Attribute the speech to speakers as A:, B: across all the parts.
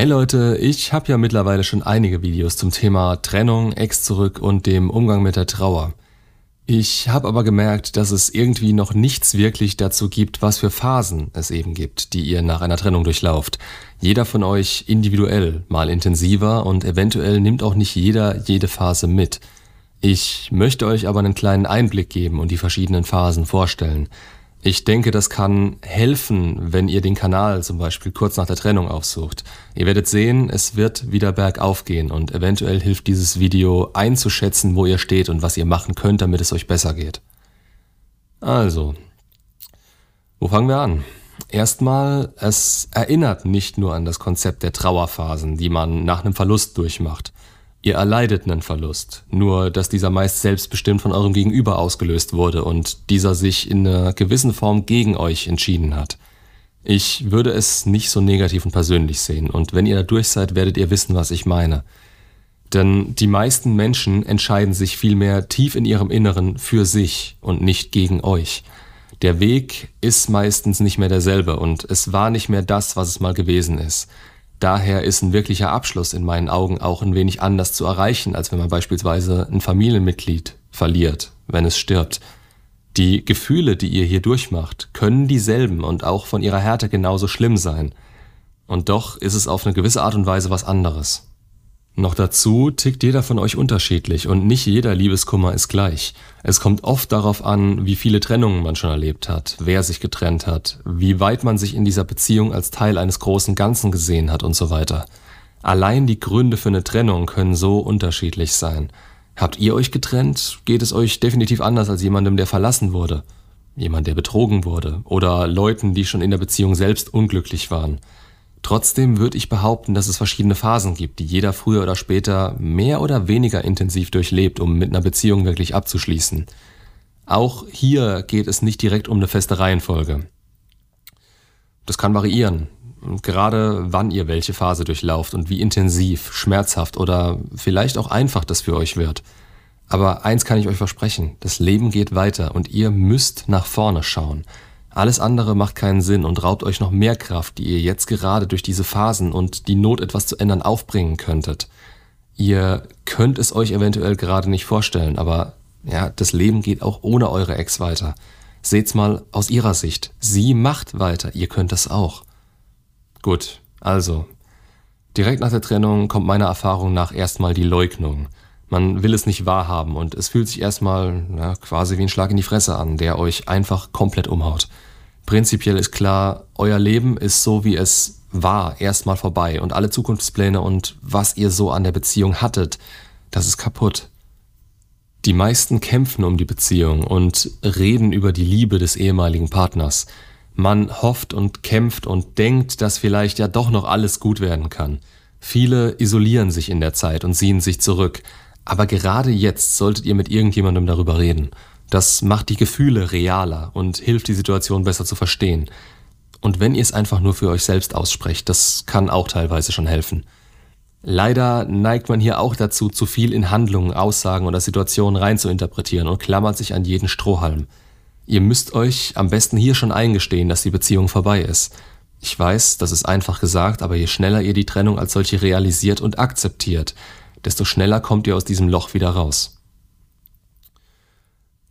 A: Hey Leute, ich habe ja mittlerweile schon einige Videos zum Thema Trennung, Ex zurück und dem Umgang mit der Trauer. Ich habe aber gemerkt, dass es irgendwie noch nichts wirklich dazu gibt, was für Phasen es eben gibt, die ihr nach einer Trennung durchlauft. Jeder von euch individuell, mal intensiver und eventuell nimmt auch nicht jeder jede Phase mit. Ich möchte euch aber einen kleinen Einblick geben und die verschiedenen Phasen vorstellen. Ich denke, das kann helfen, wenn ihr den Kanal zum Beispiel kurz nach der Trennung aufsucht. Ihr werdet sehen, es wird wieder bergauf gehen und eventuell hilft dieses Video einzuschätzen, wo ihr steht und was ihr machen könnt, damit es euch besser geht. Also, wo fangen wir an? Erstmal, es erinnert nicht nur an das Konzept der Trauerphasen, die man nach einem Verlust durchmacht. Ihr erleidet einen Verlust, nur dass dieser meist selbstbestimmt von eurem Gegenüber ausgelöst wurde und dieser sich in einer gewissen Form gegen euch entschieden hat. Ich würde es nicht so negativ und persönlich sehen und wenn ihr da durch seid, werdet ihr wissen, was ich meine. Denn die meisten Menschen entscheiden sich vielmehr tief in ihrem Inneren für sich und nicht gegen euch. Der Weg ist meistens nicht mehr derselbe und es war nicht mehr das, was es mal gewesen ist. Daher ist ein wirklicher Abschluss in meinen Augen auch ein wenig anders zu erreichen, als wenn man beispielsweise ein Familienmitglied verliert, wenn es stirbt. Die Gefühle, die ihr hier durchmacht, können dieselben und auch von ihrer Härte genauso schlimm sein. Und doch ist es auf eine gewisse Art und Weise was anderes. Noch dazu tickt jeder von euch unterschiedlich und nicht jeder Liebeskummer ist gleich. Es kommt oft darauf an, wie viele Trennungen man schon erlebt hat, wer sich getrennt hat, wie weit man sich in dieser Beziehung als Teil eines großen Ganzen gesehen hat und so weiter. Allein die Gründe für eine Trennung können so unterschiedlich sein. Habt ihr euch getrennt, geht es euch definitiv anders als jemandem, der verlassen wurde. Jemand, der betrogen wurde. Oder Leuten, die schon in der Beziehung selbst unglücklich waren. Trotzdem würde ich behaupten, dass es verschiedene Phasen gibt, die jeder früher oder später mehr oder weniger intensiv durchlebt, um mit einer Beziehung wirklich abzuschließen. Auch hier geht es nicht direkt um eine feste Reihenfolge. Das kann variieren, gerade wann ihr welche Phase durchlauft und wie intensiv, schmerzhaft oder vielleicht auch einfach das für euch wird. Aber eins kann ich euch versprechen, das Leben geht weiter und ihr müsst nach vorne schauen. Alles andere macht keinen Sinn und raubt euch noch mehr Kraft, die ihr jetzt gerade durch diese Phasen und die Not etwas zu ändern aufbringen könntet. Ihr könnt es euch eventuell gerade nicht vorstellen, aber ja, das Leben geht auch ohne eure Ex weiter. Seht's mal aus ihrer Sicht. Sie macht weiter, ihr könnt das auch. Gut, also. Direkt nach der Trennung kommt meiner Erfahrung nach erstmal die Leugnung. Man will es nicht wahrhaben und es fühlt sich erstmal ja, quasi wie ein Schlag in die Fresse an, der euch einfach komplett umhaut. Prinzipiell ist klar, euer Leben ist so wie es war erstmal vorbei und alle Zukunftspläne und was ihr so an der Beziehung hattet, das ist kaputt. Die meisten kämpfen um die Beziehung und reden über die Liebe des ehemaligen Partners. Man hofft und kämpft und denkt, dass vielleicht ja doch noch alles gut werden kann. Viele isolieren sich in der Zeit und ziehen sich zurück, aber gerade jetzt solltet ihr mit irgendjemandem darüber reden. Das macht die Gefühle realer und hilft die Situation besser zu verstehen. Und wenn ihr es einfach nur für euch selbst aussprecht, das kann auch teilweise schon helfen. Leider neigt man hier auch dazu, zu viel in Handlungen, Aussagen oder Situationen reinzuinterpretieren und klammert sich an jeden Strohhalm. Ihr müsst euch am besten hier schon eingestehen, dass die Beziehung vorbei ist. Ich weiß, das ist einfach gesagt, aber je schneller ihr die Trennung als solche realisiert und akzeptiert, desto schneller kommt ihr aus diesem Loch wieder raus.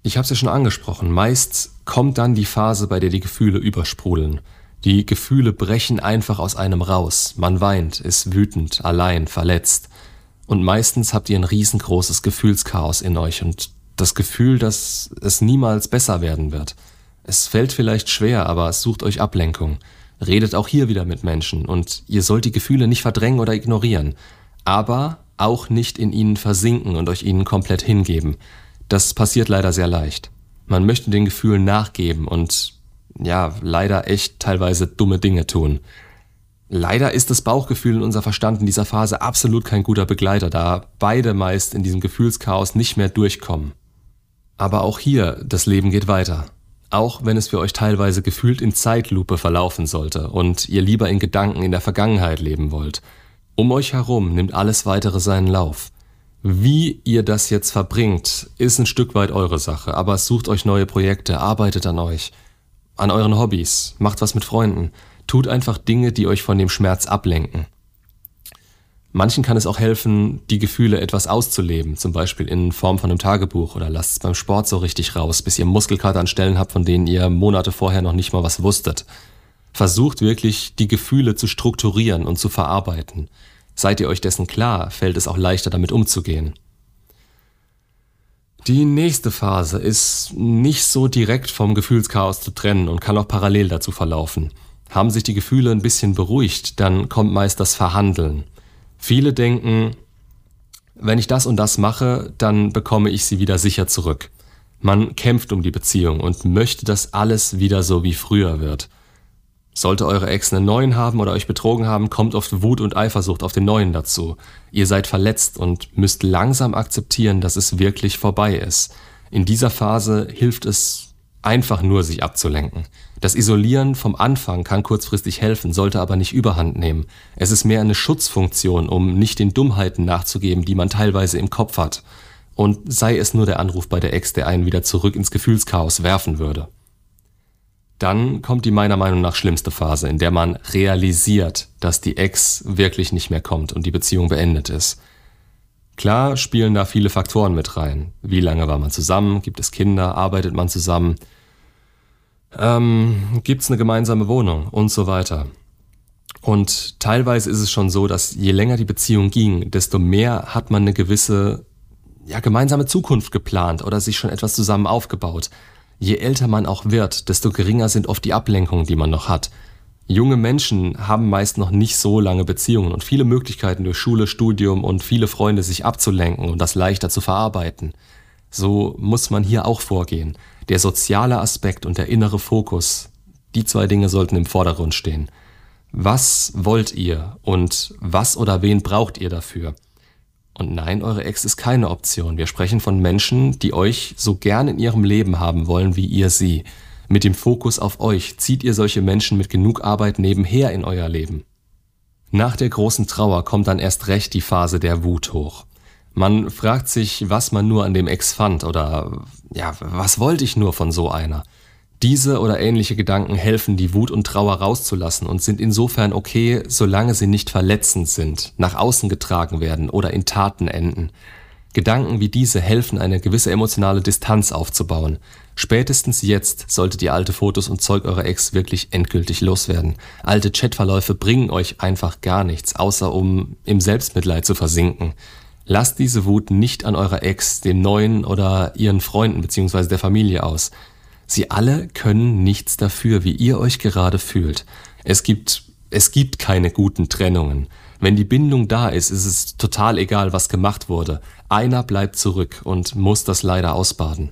A: Ich habe es ja schon angesprochen, meist kommt dann die Phase, bei der die Gefühle übersprudeln. Die Gefühle brechen einfach aus einem raus. Man weint, ist wütend, allein, verletzt. Und meistens habt ihr ein riesengroßes Gefühlschaos in euch und das Gefühl, dass es niemals besser werden wird. Es fällt vielleicht schwer, aber es sucht euch Ablenkung. Redet auch hier wieder mit Menschen und ihr sollt die Gefühle nicht verdrängen oder ignorieren. Aber auch nicht in ihnen versinken und euch ihnen komplett hingeben. Das passiert leider sehr leicht. Man möchte den Gefühlen nachgeben und ja, leider echt teilweise dumme Dinge tun. Leider ist das Bauchgefühl und unser Verstand in dieser Phase absolut kein guter Begleiter, da beide meist in diesem Gefühlschaos nicht mehr durchkommen. Aber auch hier, das Leben geht weiter. Auch wenn es für euch teilweise gefühlt in Zeitlupe verlaufen sollte und ihr lieber in Gedanken in der Vergangenheit leben wollt – um euch herum nimmt alles weitere seinen Lauf. Wie ihr das jetzt verbringt, ist ein Stück weit eure Sache, aber sucht euch neue Projekte, arbeitet an euch, an euren Hobbys, macht was mit Freunden, tut einfach Dinge, die euch von dem Schmerz ablenken. Manchen kann es auch helfen, die Gefühle etwas auszuleben, zum Beispiel in Form von einem Tagebuch oder lasst es beim Sport so richtig raus, bis ihr Muskelkater an Stellen habt, von denen ihr Monate vorher noch nicht mal was wusstet. Versucht wirklich, die Gefühle zu strukturieren und zu verarbeiten. Seid ihr euch dessen klar, fällt es auch leichter damit umzugehen. Die nächste Phase ist nicht so direkt vom Gefühlschaos zu trennen und kann auch parallel dazu verlaufen. Haben sich die Gefühle ein bisschen beruhigt, dann kommt meist das Verhandeln. Viele denken, wenn ich das und das mache, dann bekomme ich sie wieder sicher zurück. Man kämpft um die Beziehung und möchte, dass alles wieder so wie früher wird. Sollte eure Ex einen neuen haben oder euch betrogen haben, kommt oft Wut und Eifersucht auf den neuen dazu. Ihr seid verletzt und müsst langsam akzeptieren, dass es wirklich vorbei ist. In dieser Phase hilft es einfach nur sich abzulenken. Das Isolieren vom Anfang kann kurzfristig helfen, sollte aber nicht überhand nehmen. Es ist mehr eine Schutzfunktion, um nicht den Dummheiten nachzugeben, die man teilweise im Kopf hat. Und sei es nur der Anruf bei der Ex, der einen wieder zurück ins Gefühlschaos werfen würde. Dann kommt die meiner Meinung nach schlimmste Phase, in der man realisiert, dass die Ex wirklich nicht mehr kommt und die Beziehung beendet ist. Klar spielen da viele Faktoren mit rein. Wie lange war man zusammen? Gibt es Kinder? Arbeitet man zusammen? Ähm, Gibt es eine gemeinsame Wohnung? Und so weiter. Und teilweise ist es schon so, dass je länger die Beziehung ging, desto mehr hat man eine gewisse ja, gemeinsame Zukunft geplant oder sich schon etwas zusammen aufgebaut. Je älter man auch wird, desto geringer sind oft die Ablenkungen, die man noch hat. Junge Menschen haben meist noch nicht so lange Beziehungen und viele Möglichkeiten durch Schule, Studium und viele Freunde sich abzulenken und das leichter zu verarbeiten. So muss man hier auch vorgehen. Der soziale Aspekt und der innere Fokus, die zwei Dinge sollten im Vordergrund stehen. Was wollt ihr und was oder wen braucht ihr dafür? Und nein, eure Ex ist keine Option. Wir sprechen von Menschen, die euch so gern in ihrem Leben haben wollen wie ihr sie. Mit dem Fokus auf euch zieht ihr solche Menschen mit genug Arbeit nebenher in euer Leben. Nach der großen Trauer kommt dann erst recht die Phase der Wut hoch. Man fragt sich, was man nur an dem Ex fand oder ja, was wollte ich nur von so einer? Diese oder ähnliche Gedanken helfen, die Wut und Trauer rauszulassen und sind insofern okay, solange sie nicht verletzend sind, nach außen getragen werden oder in Taten enden. Gedanken wie diese helfen, eine gewisse emotionale Distanz aufzubauen. Spätestens jetzt solltet ihr alte Fotos und Zeug eurer Ex wirklich endgültig loswerden. Alte Chatverläufe bringen euch einfach gar nichts, außer um im Selbstmitleid zu versinken. Lasst diese Wut nicht an eurer Ex, dem neuen oder ihren Freunden bzw. der Familie aus. Sie alle können nichts dafür, wie ihr euch gerade fühlt. Es gibt, es gibt keine guten Trennungen. Wenn die Bindung da ist, ist es total egal, was gemacht wurde. Einer bleibt zurück und muss das leider ausbaden.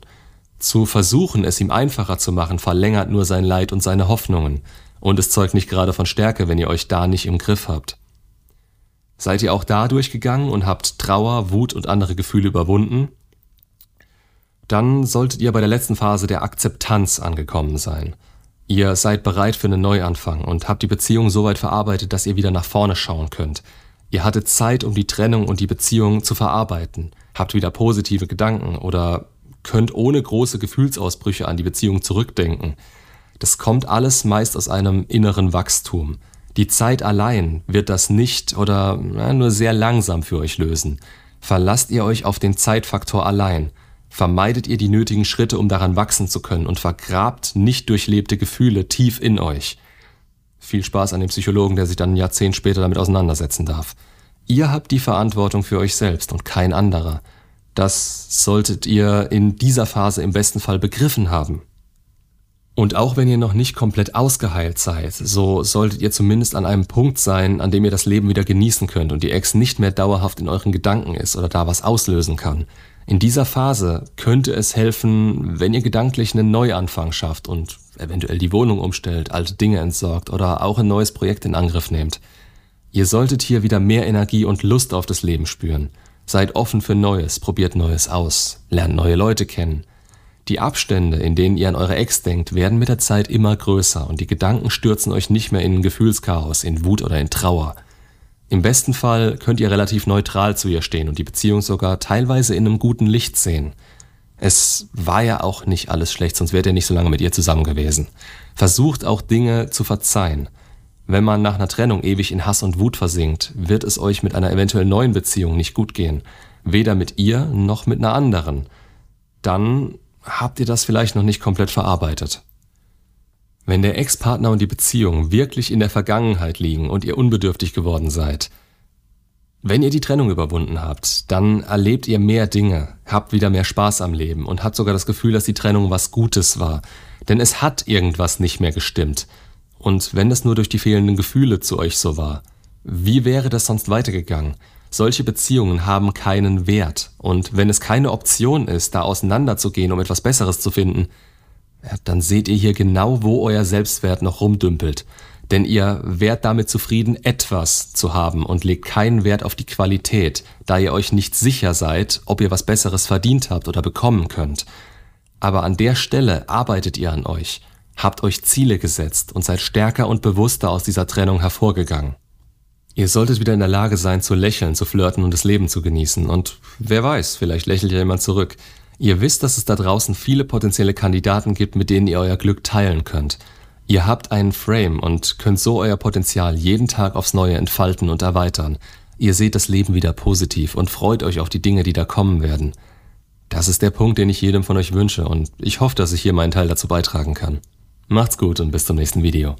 A: Zu versuchen, es ihm einfacher zu machen, verlängert nur sein Leid und seine Hoffnungen. Und es zeugt nicht gerade von Stärke, wenn ihr euch da nicht im Griff habt. Seid ihr auch da durchgegangen und habt Trauer, Wut und andere Gefühle überwunden? Dann solltet ihr bei der letzten Phase der Akzeptanz angekommen sein. Ihr seid bereit für einen Neuanfang und habt die Beziehung so weit verarbeitet, dass ihr wieder nach vorne schauen könnt. Ihr hattet Zeit, um die Trennung und die Beziehung zu verarbeiten, habt wieder positive Gedanken oder könnt ohne große Gefühlsausbrüche an die Beziehung zurückdenken. Das kommt alles meist aus einem inneren Wachstum. Die Zeit allein wird das nicht oder na, nur sehr langsam für euch lösen. Verlasst ihr euch auf den Zeitfaktor allein, vermeidet ihr die nötigen Schritte, um daran wachsen zu können und vergrabt nicht durchlebte Gefühle tief in euch. Viel Spaß an dem Psychologen, der sich dann ein Jahrzehnt später damit auseinandersetzen darf. Ihr habt die Verantwortung für euch selbst und kein anderer. Das solltet ihr in dieser Phase im besten Fall begriffen haben. Und auch wenn ihr noch nicht komplett ausgeheilt seid, so solltet ihr zumindest an einem Punkt sein, an dem ihr das Leben wieder genießen könnt und die Ex nicht mehr dauerhaft in euren Gedanken ist oder da was auslösen kann. In dieser Phase könnte es helfen, wenn ihr gedanklich einen Neuanfang schafft und eventuell die Wohnung umstellt, alte Dinge entsorgt oder auch ein neues Projekt in Angriff nehmt. Ihr solltet hier wieder mehr Energie und Lust auf das Leben spüren. Seid offen für Neues, probiert Neues aus, lernt neue Leute kennen. Die Abstände, in denen ihr an eure Ex denkt, werden mit der Zeit immer größer und die Gedanken stürzen euch nicht mehr in Gefühlschaos, in Wut oder in Trauer. Im besten Fall könnt ihr relativ neutral zu ihr stehen und die Beziehung sogar teilweise in einem guten Licht sehen. Es war ja auch nicht alles schlecht, sonst wärt ihr nicht so lange mit ihr zusammen gewesen. Versucht auch Dinge zu verzeihen. Wenn man nach einer Trennung ewig in Hass und Wut versinkt, wird es euch mit einer eventuell neuen Beziehung nicht gut gehen. Weder mit ihr noch mit einer anderen. Dann habt ihr das vielleicht noch nicht komplett verarbeitet. Wenn der Ex-Partner und die Beziehung wirklich in der Vergangenheit liegen und ihr unbedürftig geworden seid, wenn ihr die Trennung überwunden habt, dann erlebt ihr mehr Dinge, habt wieder mehr Spaß am Leben und habt sogar das Gefühl, dass die Trennung was Gutes war. Denn es hat irgendwas nicht mehr gestimmt. Und wenn es nur durch die fehlenden Gefühle zu euch so war, wie wäre das sonst weitergegangen? Solche Beziehungen haben keinen Wert. Und wenn es keine Option ist, da auseinanderzugehen, um etwas Besseres zu finden, dann seht ihr hier genau, wo euer Selbstwert noch rumdümpelt. Denn ihr wärt damit zufrieden, etwas zu haben und legt keinen Wert auf die Qualität, da ihr euch nicht sicher seid, ob ihr was Besseres verdient habt oder bekommen könnt. Aber an der Stelle arbeitet ihr an euch habt euch Ziele gesetzt und seid stärker und bewusster aus dieser Trennung hervorgegangen. Ihr solltet wieder in der Lage sein zu lächeln, zu flirten und das Leben zu genießen. Und wer weiß, vielleicht lächelt ja jemand zurück. Ihr wisst, dass es da draußen viele potenzielle Kandidaten gibt, mit denen ihr euer Glück teilen könnt. Ihr habt einen Frame und könnt so euer Potenzial jeden Tag aufs Neue entfalten und erweitern. Ihr seht das Leben wieder positiv und freut euch auf die Dinge, die da kommen werden. Das ist der Punkt, den ich jedem von euch wünsche und ich hoffe, dass ich hier meinen Teil dazu beitragen kann. Macht's gut und bis zum nächsten Video.